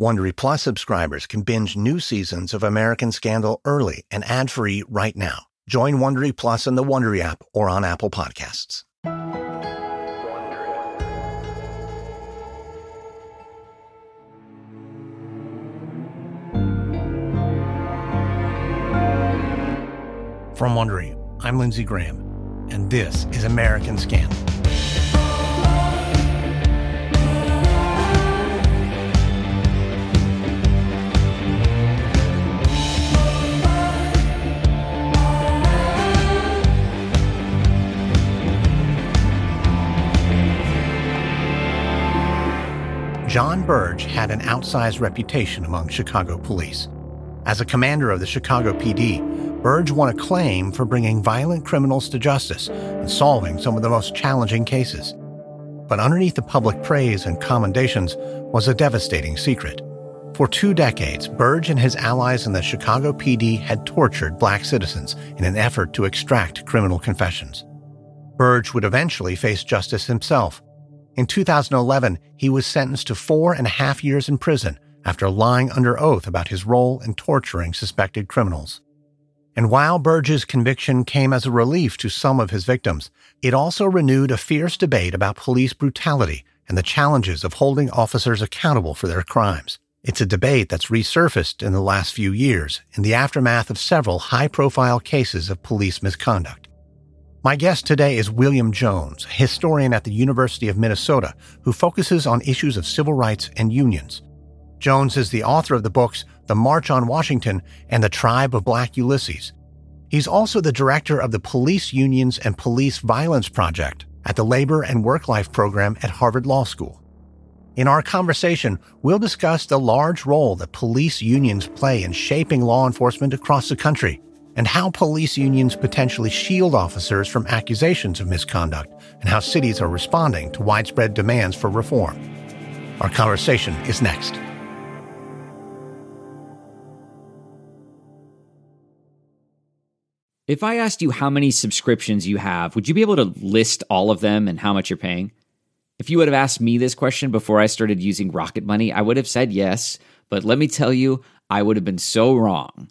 Wondery Plus subscribers can binge new seasons of American Scandal early and ad-free right now. Join Wondery Plus in the Wondery app or on Apple Podcasts. From Wondery, I'm Lindsay Graham, and this is American Scandal. Jon Burge had an outsized reputation among Chicago police. As a commander of the Chicago PD, Burge won acclaim for bringing violent criminals to justice and solving some of the most challenging cases. But underneath the public praise and commendations was a devastating secret. For two decades, Burge and his allies in the Chicago PD had tortured black citizens in an effort to extract criminal confessions. Burge would eventually face justice himself in 2011, he was sentenced to four and a half years in prison after lying under oath about his role in torturing suspected criminals. And while Burge's conviction came as a relief to some of his victims, it also renewed a fierce debate about police brutality and the challenges of holding officers accountable for their crimes. It's a debate that's resurfaced in the last few years in the aftermath of several high profile cases of police misconduct. My guest today is William Jones, a historian at the University of Minnesota who focuses on issues of civil rights and unions. Jones is the author of the books The March on Washington and The Tribe of Black Ulysses. He's also the director of the Police Unions and Police Violence Project at the Labor and Work Life program at Harvard Law School. In our conversation, we'll discuss the large role that police unions play in shaping law enforcement across the country and how police unions potentially shield officers from accusations of misconduct, and how cities are responding to widespread demands for reform. Our conversation is next. If I asked you how many subscriptions you have, would you be able to list all of them and how much you're paying? If you would have asked me this question before I started using Rocket Money, I would have said yes. But let me tell you, I would have been so wrong.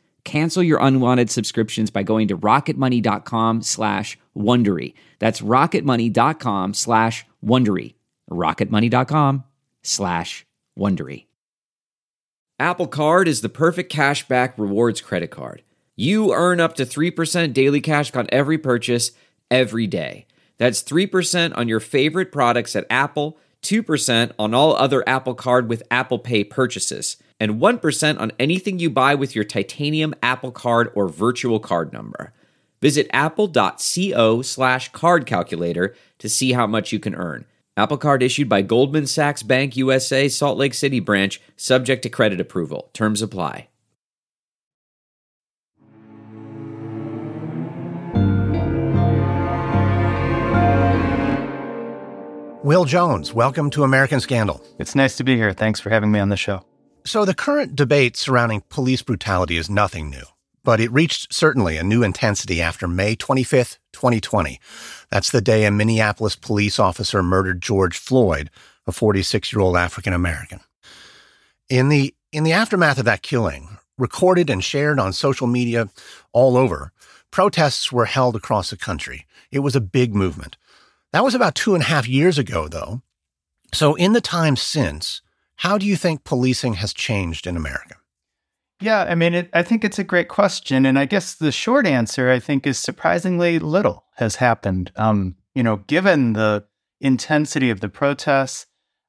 Cancel your unwanted subscriptions by going to rocketmoney.com slash Wondery. That's rocketmoney.com slash Wondery. rocketmoney.com slash Wondery. Apple Card is the perfect cashback rewards credit card. You earn up to 3% daily cash on every purchase every day. That's 3% on your favorite products at Apple, 2% on all other Apple Card with Apple Pay purchases – and 1% on anything you buy with your titanium Apple Card or virtual card number. Visit apple.co slash card calculator to see how much you can earn. Apple Card issued by Goldman Sachs Bank USA, Salt Lake City branch, subject to credit approval. Terms apply. Will Jones, welcome to American Scandal. It's nice to be here. Thanks for having me on the show. So, the current debate surrounding police brutality is nothing new, but it reached certainly a new intensity after May 25th, 2020. That's the day a Minneapolis police officer murdered George Floyd, a 46 year old African American. In the, in the aftermath of that killing, recorded and shared on social media all over, protests were held across the country. It was a big movement. That was about two and a half years ago, though. So, in the time since, how do you think policing has changed in America? Yeah, I mean, it, I think it's a great question. And I guess the short answer, I think, is surprisingly little has happened. Um, you know, given the intensity of the protests,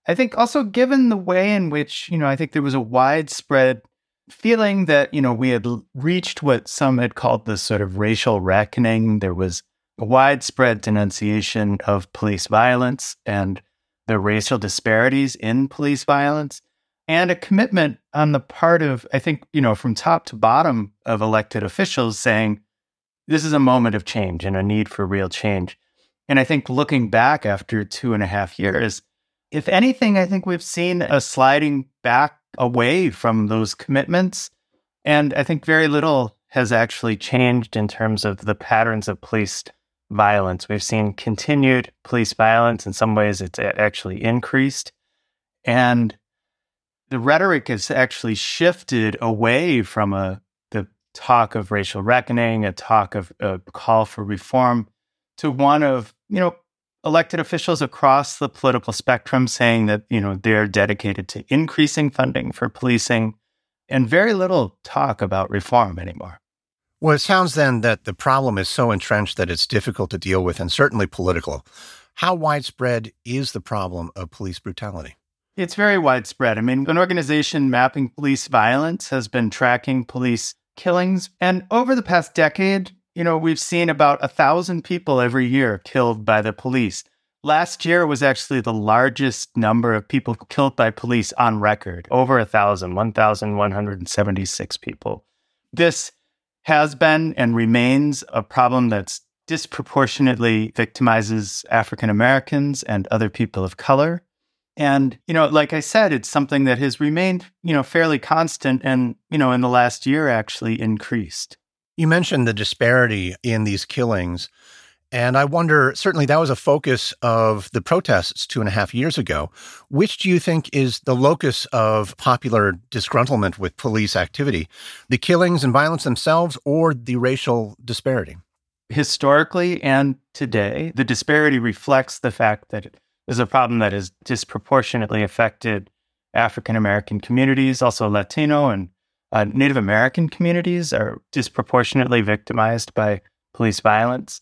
I think also given the way in which, you know, I think there was a widespread feeling that, you know, we had reached what some had called the sort of racial reckoning. There was a widespread denunciation of police violence and the racial disparities in police violence. and a commitment on the part of, I think, you know, from top to bottom of elected officials saying, this is a moment of change and a need for real change. And I think looking back after two and a half years, if anything, I think we've seen a sliding back away from those commitments. And I think very little has actually changed in terms of the patterns of police violence. We've seen continued police violence. In some ways, it's actually increased. And the rhetoric has actually shifted away from a the talk of racial reckoning, a talk of a call for reform, to one of you know elected officials across the political spectrum saying that you know they're dedicated to increasing funding for policing, and very little talk about reform anymore. Well, it sounds then that the problem is so entrenched that it's difficult to deal with, and certainly political. How widespread is the problem of police brutality? It's very widespread. I mean, an organization mapping police violence has been tracking police killings. And over the past decade, you know, we've seen about a thousand people every year killed by the police. Last year was actually the largest number of people killed by police on record over a thousand, 1,176 people. This has been and remains a problem that's disproportionately victimizes African Americans and other people of color. And, you know, like I said, it's something that has remained, you know, fairly constant and, you know, in the last year actually increased. You mentioned the disparity in these killings. And I wonder, certainly that was a focus of the protests two and a half years ago. Which do you think is the locus of popular disgruntlement with police activity? The killings and violence themselves or the racial disparity? Historically and today, the disparity reflects the fact that is a problem that has disproportionately affected African American communities, also Latino and uh, Native American communities are disproportionately victimized by police violence.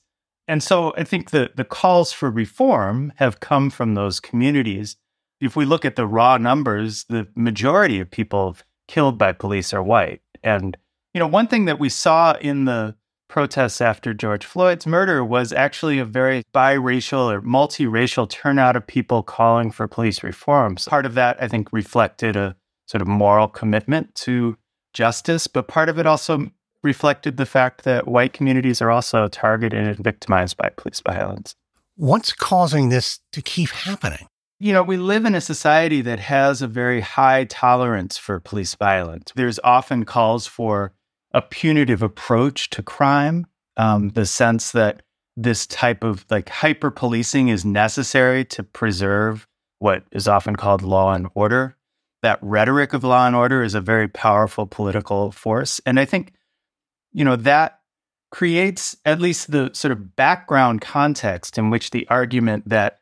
And so I think the, the calls for reform have come from those communities. If we look at the raw numbers, the majority of people killed by police are white. And, you know, one thing that we saw in the protests after George Floyd's murder was actually a very biracial or multiracial turnout of people calling for police reforms. Part of that, I think, reflected a sort of moral commitment to justice, but part of it also reflected the fact that white communities are also targeted and victimized by police violence. What's causing this to keep happening? You know, we live in a society that has a very high tolerance for police violence. There's often calls for a punitive approach to crime, um, the sense that this type of like hyper policing is necessary to preserve what is often called law and order. That rhetoric of law and order is a very powerful political force. And I think, you know, that creates at least the sort of background context in which the argument that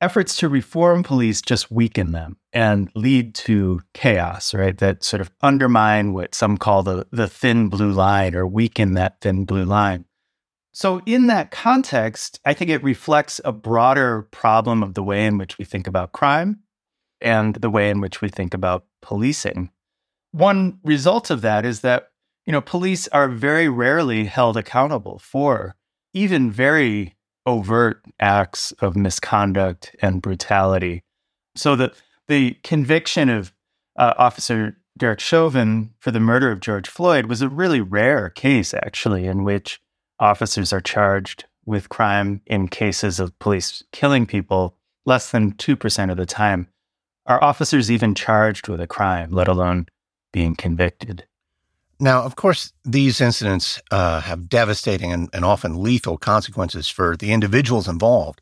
efforts to reform police just weaken them and lead to chaos, right? That sort of undermine what some call the, the thin blue line or weaken that thin blue line. So, in that context, I think it reflects a broader problem of the way in which we think about crime and the way in which we think about policing. One result of that is that, you know, police are very rarely held accountable for even very overt acts of misconduct and brutality. So the the conviction of uh, Officer Derek Chauvin for the murder of George Floyd was a really rare case, actually, in which officers are charged with crime in cases of police killing people less than 2% of the time. Are officers even charged with a crime, let alone being convicted? Now, of course, these incidents uh, have devastating and, and often lethal consequences for the individuals involved.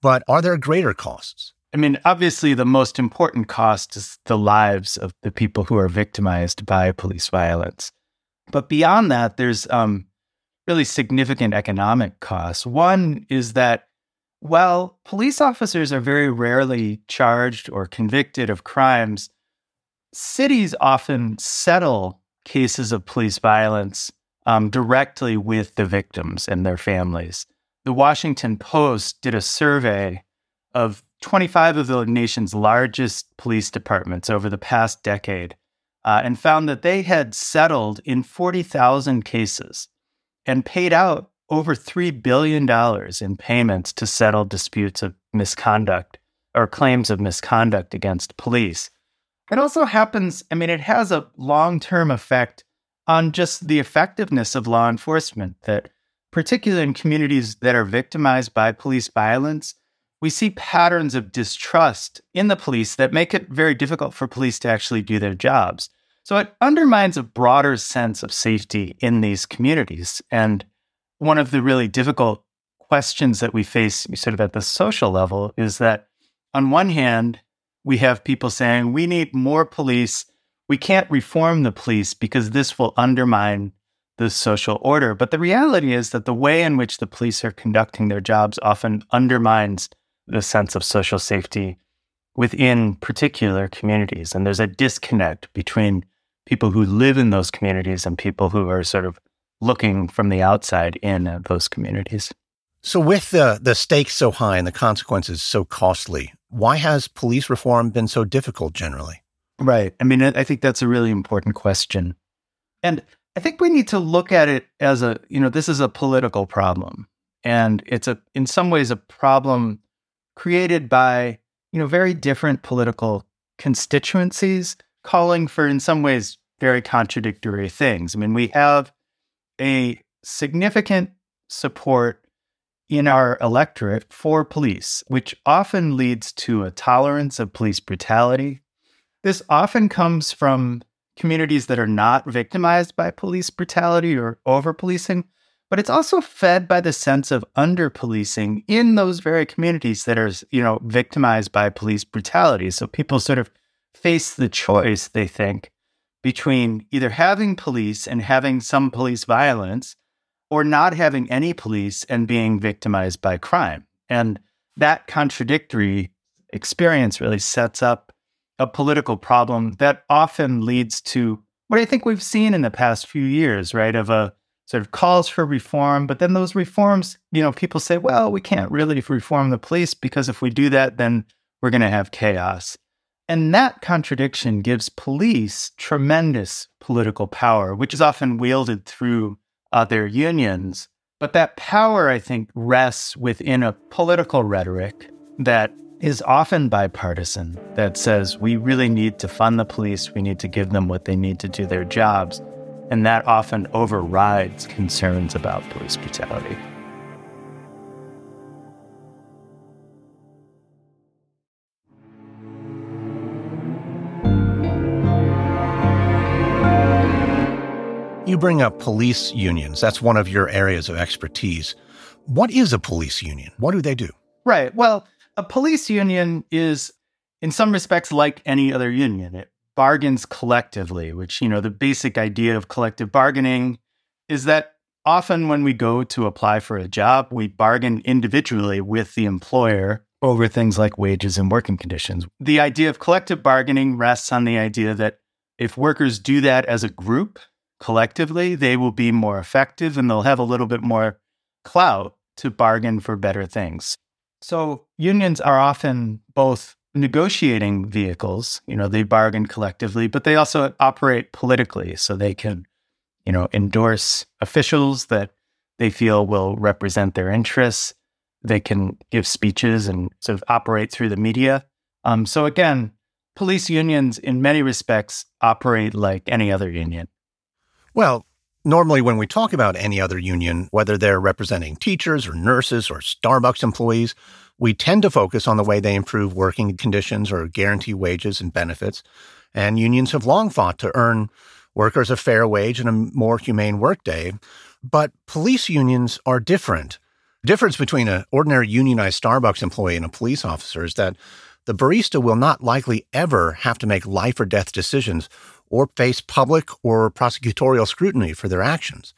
But are there greater costs? I mean, obviously, the most important cost is the lives of the people who are victimized by police violence. But beyond that, there's um, really significant economic costs. One is that, while police officers are very rarely charged or convicted of crimes, cities often settle cases of police violence um, directly with the victims and their families. The Washington Post did a survey of 25 of the nation's largest police departments over the past decade uh, and found that they had settled in 40,000 cases and paid out over $3 billion in payments to settle disputes of misconduct or claims of misconduct against police. It also happens, I mean, it has a long term effect on just the effectiveness of law enforcement, that particularly in communities that are victimized by police violence, we see patterns of distrust in the police that make it very difficult for police to actually do their jobs. So it undermines a broader sense of safety in these communities. And one of the really difficult questions that we face, sort of at the social level, is that on one hand, we have people saying we need more police. We can't reform the police because this will undermine the social order. But the reality is that the way in which the police are conducting their jobs often undermines the sense of social safety within particular communities. And there's a disconnect between people who live in those communities and people who are sort of looking from the outside in those communities. So, with the, the stakes so high and the consequences so costly, why has police reform been so difficult generally? Right. I mean, I think that's a really important question. And I think we need to look at it as a, you know, this is a political problem. And it's a, in some ways, a problem created by, you know, very different political constituencies calling for, in some ways, very contradictory things. I mean, we have a significant support in our electorate for police, which often leads to a tolerance of police brutality. This often comes from communities that are not victimized by police brutality or over policing, but it's also fed by the sense of under policing in those very communities that are, you know, victimized by police brutality. So people sort of face the choice, they think, between either having police and having some police violence or not having any police and being victimized by crime. And that contradictory experience really sets up a political problem that often leads to what I think we've seen in the past few years, right? Of a sort of calls for reform, but then those reforms, you know, people say, well, we can't really reform the police because if we do that, then we're going to have chaos. And that contradiction gives police tremendous political power, which is often wielded through other unions. But that power, I think, rests within a political rhetoric that is often bipartisan, that says we really need to fund the police, we need to give them what they need to do their jobs. And that often overrides concerns about police brutality. You bring up police unions. That's one of your areas of expertise. What is a police union? What do they do? Right. Well, a police union is, in some respects, like any other union. It bargains collectively, which, you know, the basic idea of collective bargaining is that often when we go to apply for a job, we bargain individually with the employer over things like wages and working conditions. The idea of collective bargaining rests on the idea that if workers do that as a group, collectively, they will be more effective and they'll have a little bit more clout to bargain for better things. So unions are often both negotiating vehicles, you know, they bargain collectively, but they also operate politically. So they can, you know, endorse officials that they feel will represent their interests. They can give speeches and sort of operate through the media. Um, so again, police unions in many respects operate like any other union. Well, normally when we talk about any other union, whether they're representing teachers or nurses or Starbucks employees, we tend to focus on the way they improve working conditions or guarantee wages and benefits. And unions have long fought to earn workers a fair wage and a more humane workday. But police unions are different. The difference between an ordinary unionized Starbucks employee and a police officer is that the barista will not likely ever have to make life or death decisions or face public or prosecutorial scrutiny for their actions.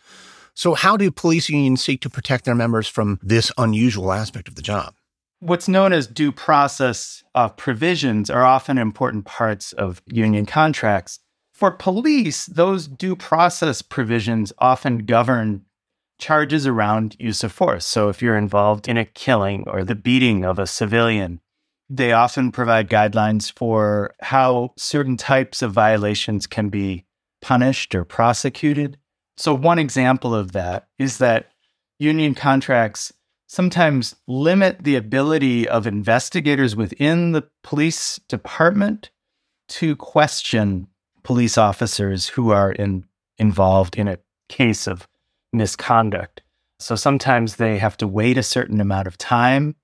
So, how do police unions seek to protect their members from this unusual aspect of the job? What's known as due process uh, provisions are often important parts of union contracts. For police, those due process provisions often govern charges around use of force. So, if you're involved in a killing or the beating of a civilian, they often provide guidelines for how certain types of violations can be punished or prosecuted. So, one example of that is that union contracts sometimes limit the ability of investigators within the police department to question police officers who are in, involved in a case of misconduct. So sometimes they have to wait a certain amount of time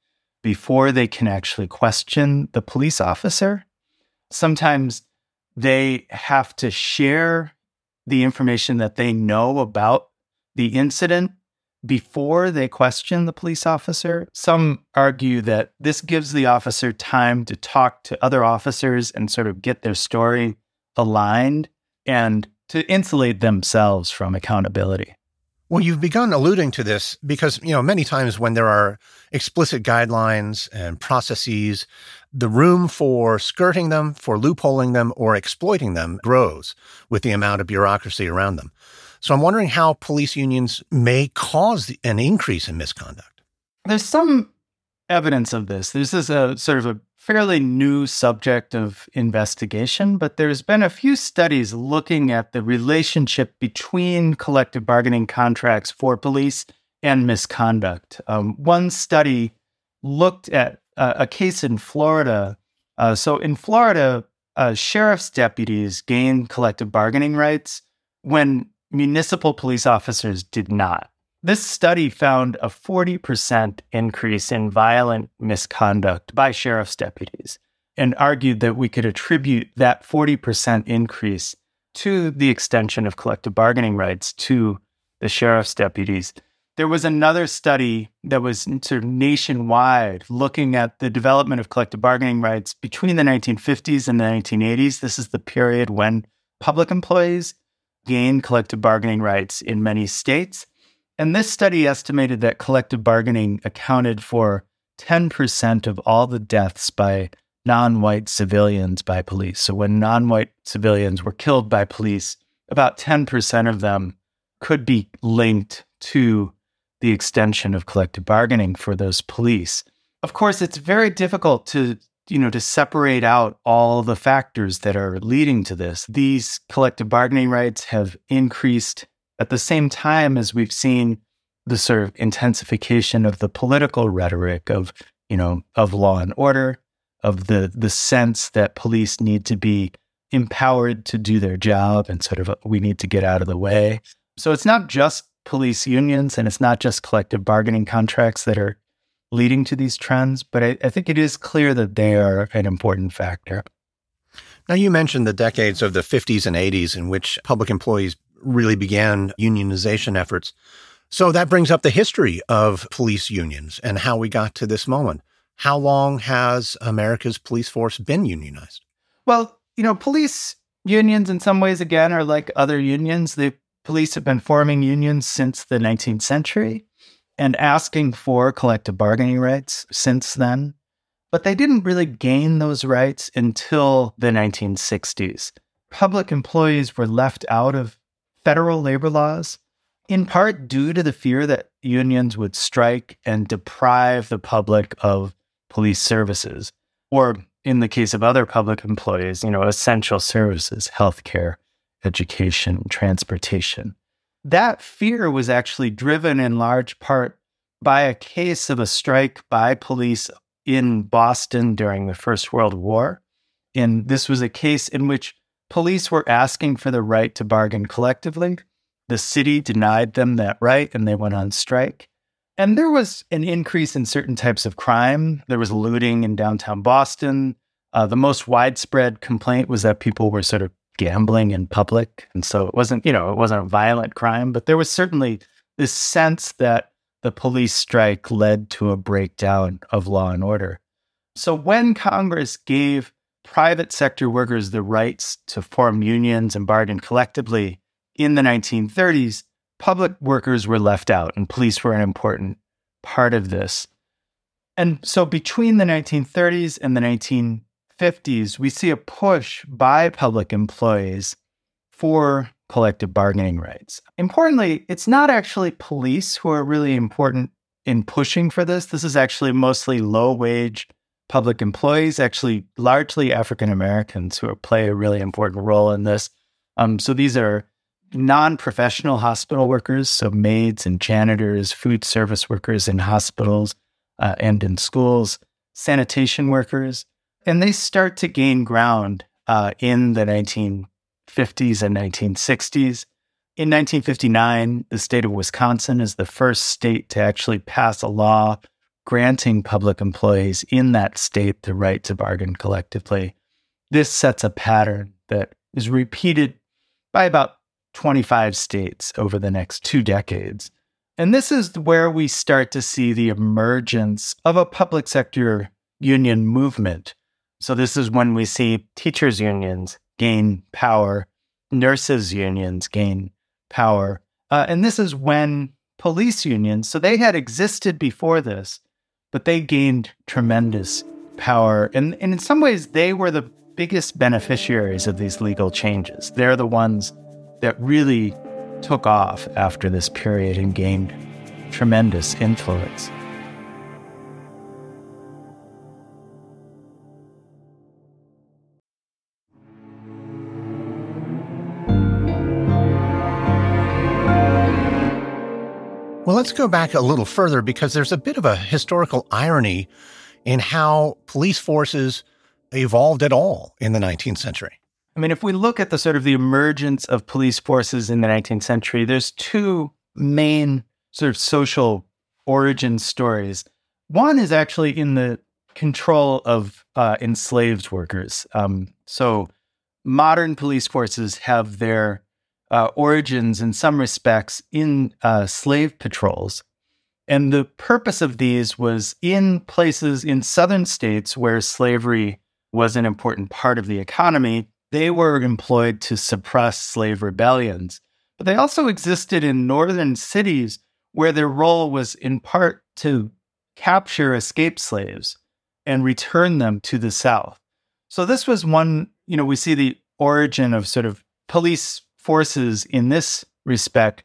before they can actually question the police officer. Sometimes they have to share the information that they know about the incident before they question the police officer. Some argue that this gives the officer time to talk to other officers and sort of get their story aligned and to insulate themselves from accountability. Well, you've begun alluding to this because, you know, many times when there are explicit guidelines and processes, the room for skirting them, for loopholing them, or exploiting them grows with the amount of bureaucracy around them. So I'm wondering how police unions may cause an increase in misconduct. There's some evidence of this. This is a sort of a fairly new subject of investigation, but there's been a few studies looking at the relationship between collective bargaining contracts for police and misconduct. Um, one study looked at uh, a case in Florida. Uh, so, in Florida, uh, sheriff's deputies gained collective bargaining rights when municipal police officers did not. This study found a 40% increase in violent misconduct by sheriff's deputies and argued that we could attribute that 40% increase to the extension of collective bargaining rights to the sheriff's deputies. There was another study that was sort of nationwide looking at the development of collective bargaining rights between the 1950s and the 1980s. This is the period when public employees gained collective bargaining rights in many states. And this study estimated that collective bargaining accounted for 10% of all the deaths by non white civilians by police. So when non white civilians were killed by police, about 10% of them could be linked to the extension of collective bargaining for those police. Of course, it's very difficult to you know to separate out all the factors that are leading to this. These collective bargaining rights have increased at the same time as we've seen the sort of intensification of the political rhetoric of, you know, of law and order, of the the sense that police need to be empowered to do their job and sort of we need to get out of the way. So it's not just police unions and it's not just collective bargaining contracts that are leading to these trends, but I, I think it is clear that they are an important factor. Now, you mentioned the decades of the 50s and 80s in which public employees really began unionization efforts. So that brings up the history of police unions and how we got to this moment. How long has America's police force been unionized? Well, you know, police unions in some ways, again, are like other unions. The police have been forming unions since the 19th century and asking for collective bargaining rights since then. But they didn't really gain those rights until the 1960s. Public employees were left out of federal labor laws, in part due to the fear that unions would strike and deprive the public of police services, or in the case of other public employees, you know, essential services, healthcare, education, transportation. That fear was actually driven in large part by a case of a strike by police in Boston during the First World War. And this was a case in which Police were asking for the right to bargain collectively. The city denied them that right and they went on strike. And there was an increase in certain types of crime. There was looting in downtown Boston. Uh, the most widespread complaint was that people were sort of gambling in public. And so it wasn't, you know, it wasn't a violent crime, but there was certainly this sense that the police strike led to a breakdown of law and order. So when Congress gave private sector workers the rights to form unions and bargain collectively in the 1930s, public workers were left out, and police were an important part of this. And so between the 1930s and the 1950s, we see a push by public employees for collective bargaining rights. Importantly, it's not actually police who are really important in pushing for this. This is actually mostly low wage public employees, actually largely African Americans who play a really important role in this. Um, so these are non professional hospital workers, so maids and janitors, food service workers in hospitals uh, and in schools, sanitation workers. And they start to gain ground uh, in the 1950s and 1960s. In 1959, the state of Wisconsin is the first state to actually pass a law granting public employees in that state the right to bargain collectively. This sets a pattern that is repeated by about 25 states over the next two decades. And this is where we start to see the emergence of a public sector union movement. So, this is when we see teachers' unions gain power, nurses' unions gain power. Uh, and this is when police unions, so they had existed before this, but they gained tremendous power. And, and in some ways, they were the biggest beneficiaries of these legal changes. They're the ones that really took off after this period and gained tremendous influence. Well, let's go back a little further because there's a bit of a historical irony in how police forces evolved at all in the 19th century. I mean, if we look at the sort of the emergence of police forces in the 19th century, there's two main sort of social origin stories. One is actually in the control of uh, enslaved workers. Um, so modern police forces have their uh, origins in some respects in uh, slave patrols. And the purpose of these was in places in southern states where slavery was an important part of the economy, they were employed to suppress slave rebellions. But they also existed in northern cities where their role was in part to capture escaped slaves and return them to the South. So this was one, you know, we see the origin of sort of police forces in this respect.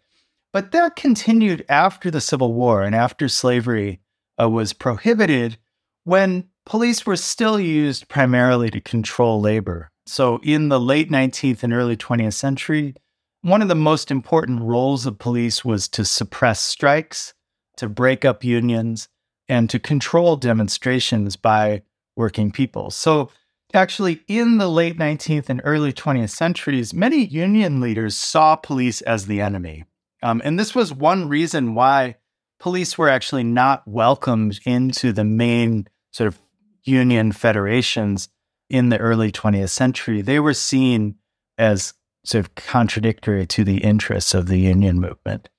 But that continued after the Civil War and after slavery uh, was prohibited when police were still used primarily to control labor. So, in the late 19th and early 20th century, one of the most important roles of police was to suppress strikes, to break up unions, and to control demonstrations by working people. So, Actually, in the late 19th and early 20th centuries, many union leaders saw police as the enemy. Um, and this was one reason why police were actually not welcomed into the main sort of union federations in the early 20th century. They were seen as sort of contradictory to the interests of the union movement.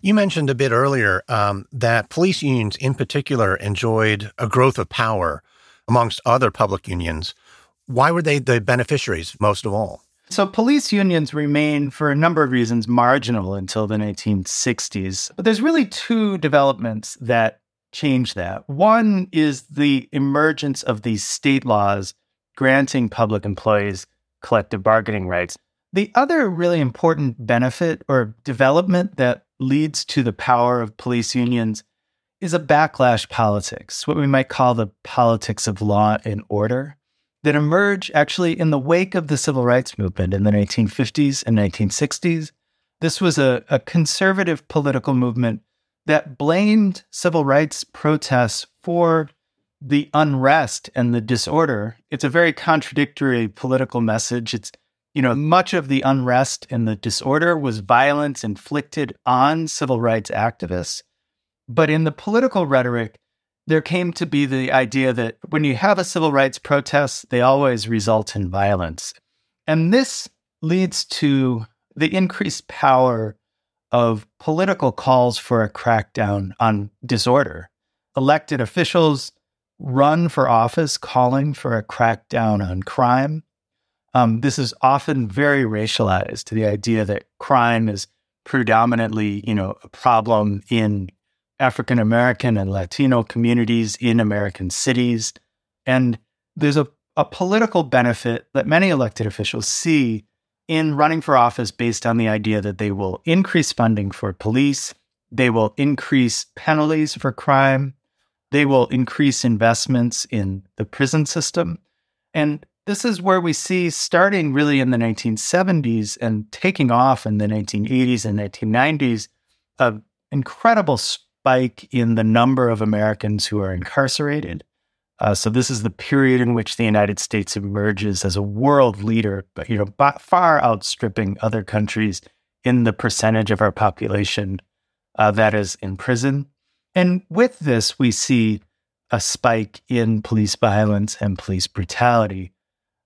You mentioned a bit earlier um, that police unions in particular enjoyed a growth of power amongst other public unions. Why were they the beneficiaries most of all? So, police unions remain, for a number of reasons, marginal until the 1960s. But there's really two developments that change that. One is the emergence of these state laws granting public employees collective bargaining rights. The other really important benefit or development that leads to the power of police unions is a backlash politics, what we might call the politics of law and order, that emerge actually in the wake of the civil rights movement in the 1950s and 1960s. This was a, a conservative political movement that blamed civil rights protests for the unrest and the disorder. It's a very contradictory political message. It's, you know, much of the unrest and the disorder was violence inflicted on civil rights activists. But in the political rhetoric, there came to be the idea that when you have a civil rights protest, they always result in violence. And this leads to the increased power of political calls for a crackdown on disorder. Elected officials run for office calling for a crackdown on crime. Um, this is often very racialized to the idea that crime is predominantly, you know, a problem in African American and Latino communities in American cities. And there's a, a political benefit that many elected officials see in running for office based on the idea that they will increase funding for police, they will increase penalties for crime, they will increase investments in the prison system. And this is where we see, starting really in the 1970s and taking off in the 1980s and 1990s, an incredible spike in the number of Americans who are incarcerated. Uh, so this is the period in which the United States emerges as a world leader, but you know, by far outstripping other countries in the percentage of our population uh, that is in prison. And with this, we see a spike in police violence and police brutality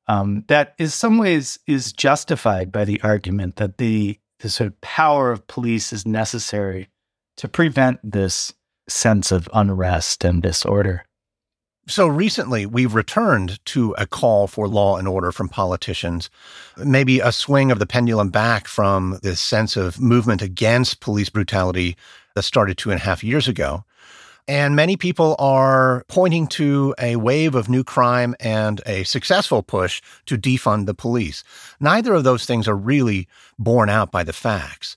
um, that, in some ways, is justified by the argument that the the sort of power of police is necessary to prevent this sense of unrest and disorder. So recently, we've returned to a call for law and order from politicians, maybe a swing of the pendulum back from this sense of movement against police brutality that started two and a half years ago. And many people are pointing to a wave of new crime and a successful push to defund the police. Neither of those things are really borne out by the facts.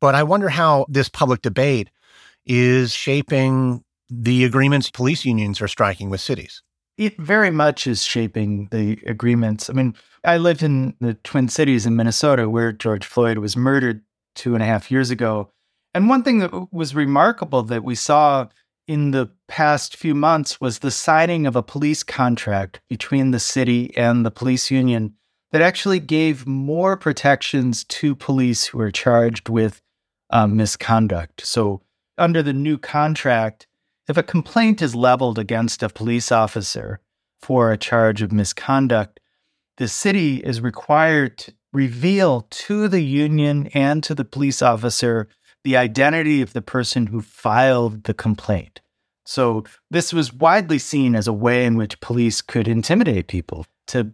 But I wonder how this public debate is shaping the agreements police unions are striking with cities? It very much is shaping the agreements. I mean, I live in the Twin Cities in Minnesota where George Floyd was murdered two and a half years ago. And one thing that was remarkable that we saw in the past few months was the signing of a police contract between the city and the police union that actually gave more protections to police who are charged with um, misconduct. So, under the new contract, if a complaint is leveled against a police officer for a charge of misconduct, the city is required to reveal to the union and to the police officer the identity of the person who filed the complaint. So, this was widely seen as a way in which police could intimidate people to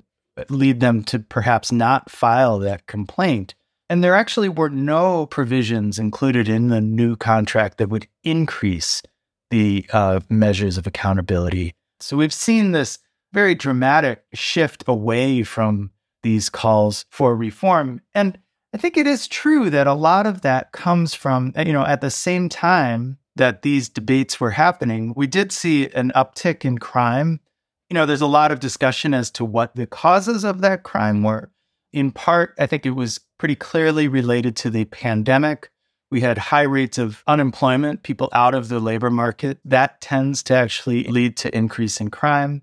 lead them to perhaps not file that complaint. And there actually were no provisions included in the new contract that would increase the uh, measures of accountability. So we've seen this very dramatic shift away from these calls for reform. And I think it is true that a lot of that comes from, you know, at the same time that these debates were happening, we did see an uptick in crime. You know, there's a lot of discussion as to what the causes of that crime were. In part, I think it was pretty clearly related to the pandemic. We had high rates of unemployment, people out of the labor market. That tends to actually lead to increase in crime.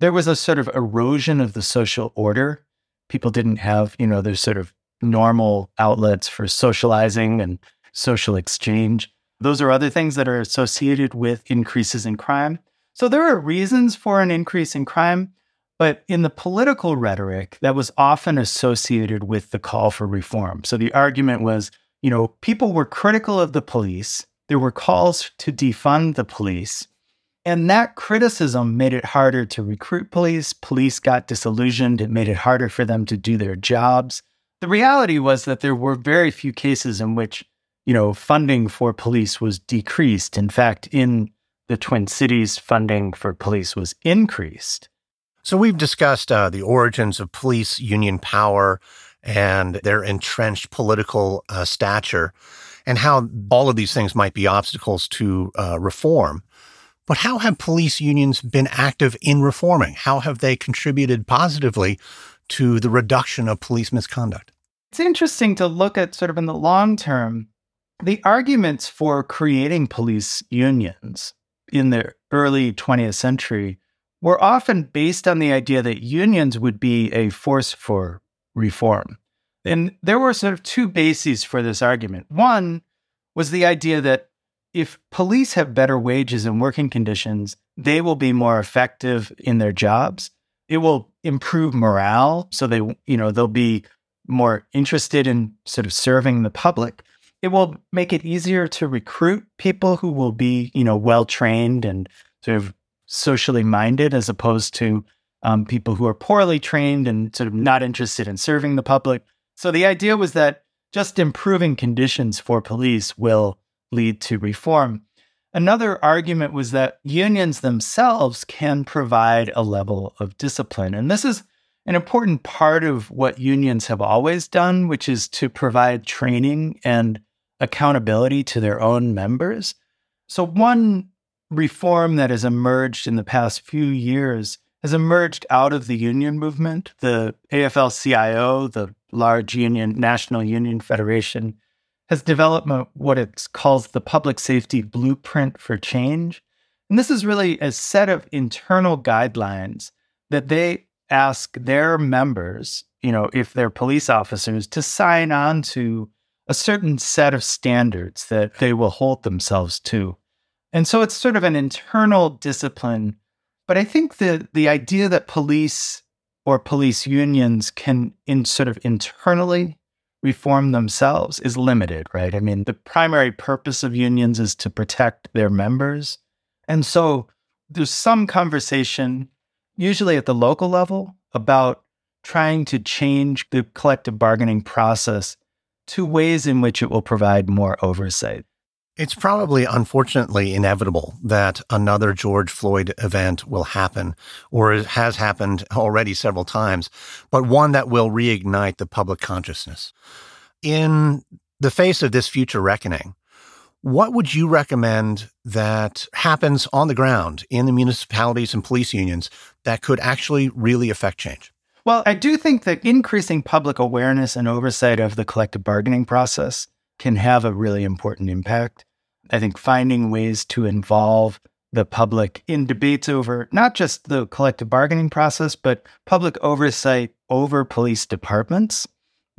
There was a sort of erosion of the social order. People didn't have, you know, their sort of normal outlets for socializing and social exchange. Those are other things that are associated with increases in crime. So there are reasons for an increase in crime, but in the political rhetoric, that was often associated with the call for reform. So the argument was you know, people were critical of the police. There were calls to defund the police. And that criticism made it harder to recruit police. Police got disillusioned. It made it harder for them to do their jobs. The reality was that there were very few cases in which, you know, funding for police was decreased. In fact, in the Twin Cities, funding for police was increased. So we've discussed uh, the origins of police union power, and their entrenched political uh, stature, and how all of these things might be obstacles to uh, reform. But how have police unions been active in reforming? How have they contributed positively to the reduction of police misconduct? It's interesting to look at sort of in the long term the arguments for creating police unions in the early 20th century were often based on the idea that unions would be a force for reform. And there were sort of two bases for this argument. One was the idea that if police have better wages and working conditions, they will be more effective in their jobs. It will improve morale. So they, you know, they'll be more interested in sort of serving the public. It will make it easier to recruit people who will be, you know, well trained and sort of socially minded as opposed to um, people who are poorly trained and sort of not interested in serving the public. So the idea was that just improving conditions for police will lead to reform. Another argument was that unions themselves can provide a level of discipline. And this is an important part of what unions have always done, which is to provide training and accountability to their own members. So, one reform that has emerged in the past few years has emerged out of the union movement. The AFL CIO, the large union, National Union Federation, has developed what it calls the public safety blueprint for change. And this is really a set of internal guidelines that they ask their members, you know, if they're police officers, to sign on to a certain set of standards that they will hold themselves to. And so it's sort of an internal discipline. But I think that the idea that police or police unions can in sort of internally reform themselves is limited, right? I mean, the primary purpose of unions is to protect their members. And so there's some conversation, usually at the local level, about trying to change the collective bargaining process to ways in which it will provide more oversight. It's probably unfortunately inevitable that another George Floyd event will happen or has happened already several times, but one that will reignite the public consciousness. In the face of this future reckoning, what would you recommend that happens on the ground in the municipalities and police unions that could actually really affect change? Well, I do think that increasing public awareness and oversight of the collective bargaining process can have a really important impact. I think finding ways to involve the public in debates over not just the collective bargaining process, but public oversight over police departments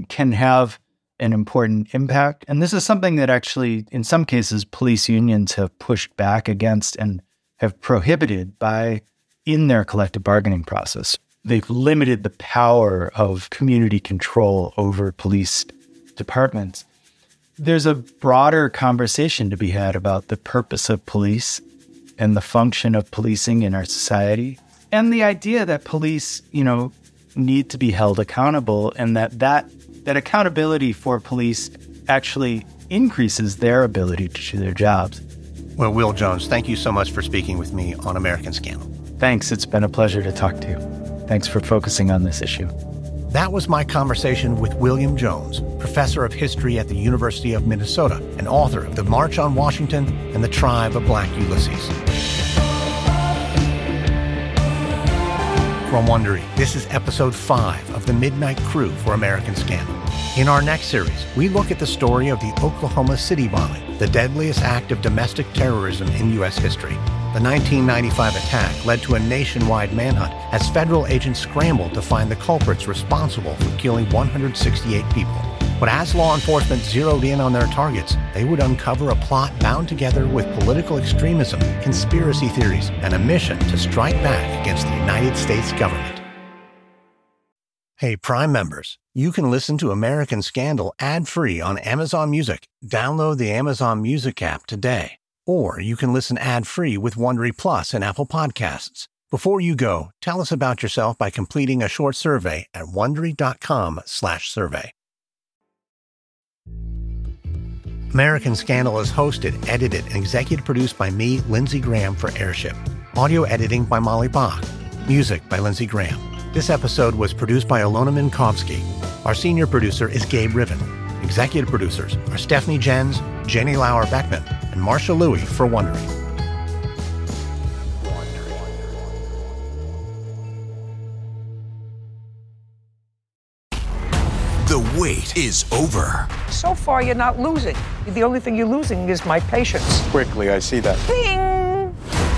can have an important impact. And this is something that actually, in some cases, police unions have pushed back against and have prohibited by in their collective bargaining process. They've limited the power of community control over police departments. There's a broader conversation to be had about the purpose of police and the function of policing in our society and the idea that police, you know, need to be held accountable and that that that accountability for police actually increases their ability to do their jobs. Well, Will Jones, thank you so much for speaking with me on American Scandal. Thanks. It's been a pleasure to talk to you. Thanks for focusing on this issue. That was my conversation with William Jones, professor of history at the University of Minnesota and author of The March on Washington and The Tribe of Black Ulysses. From Wondery, this is episode 5 of The Midnight Crew for American Scandal. In our next series, we look at the story of the Oklahoma City bombing, the deadliest act of domestic terrorism in U.S. history. The 1995 attack led to a nationwide manhunt as federal agents scrambled to find the culprits responsible for killing 168 people. But as law enforcement zeroed in on their targets, they would uncover a plot bound together with political extremism, conspiracy theories, and a mission to strike back against the United States government. Hey, Prime members, you can listen to American Scandal ad free on Amazon Music. Download the Amazon Music app today. Or you can listen ad free with Wondery Plus and Apple Podcasts. Before you go, tell us about yourself by completing a short survey at wondery.com/survey. American Scandal is hosted, edited, and executive produced by me, Lindsay Graham, for Airship. Audio editing by Molly Bach. Music by Lindsay Graham. This episode was produced by Alona Minkowski. Our senior producer is Gabe Riven. Executive producers are Stephanie Jens, Jenny Lauer Beckman, and Marsha Louie for Wondery. The wait is over. So far, you're not losing. The only thing you're losing is my patience. Quickly, I see that. Bing!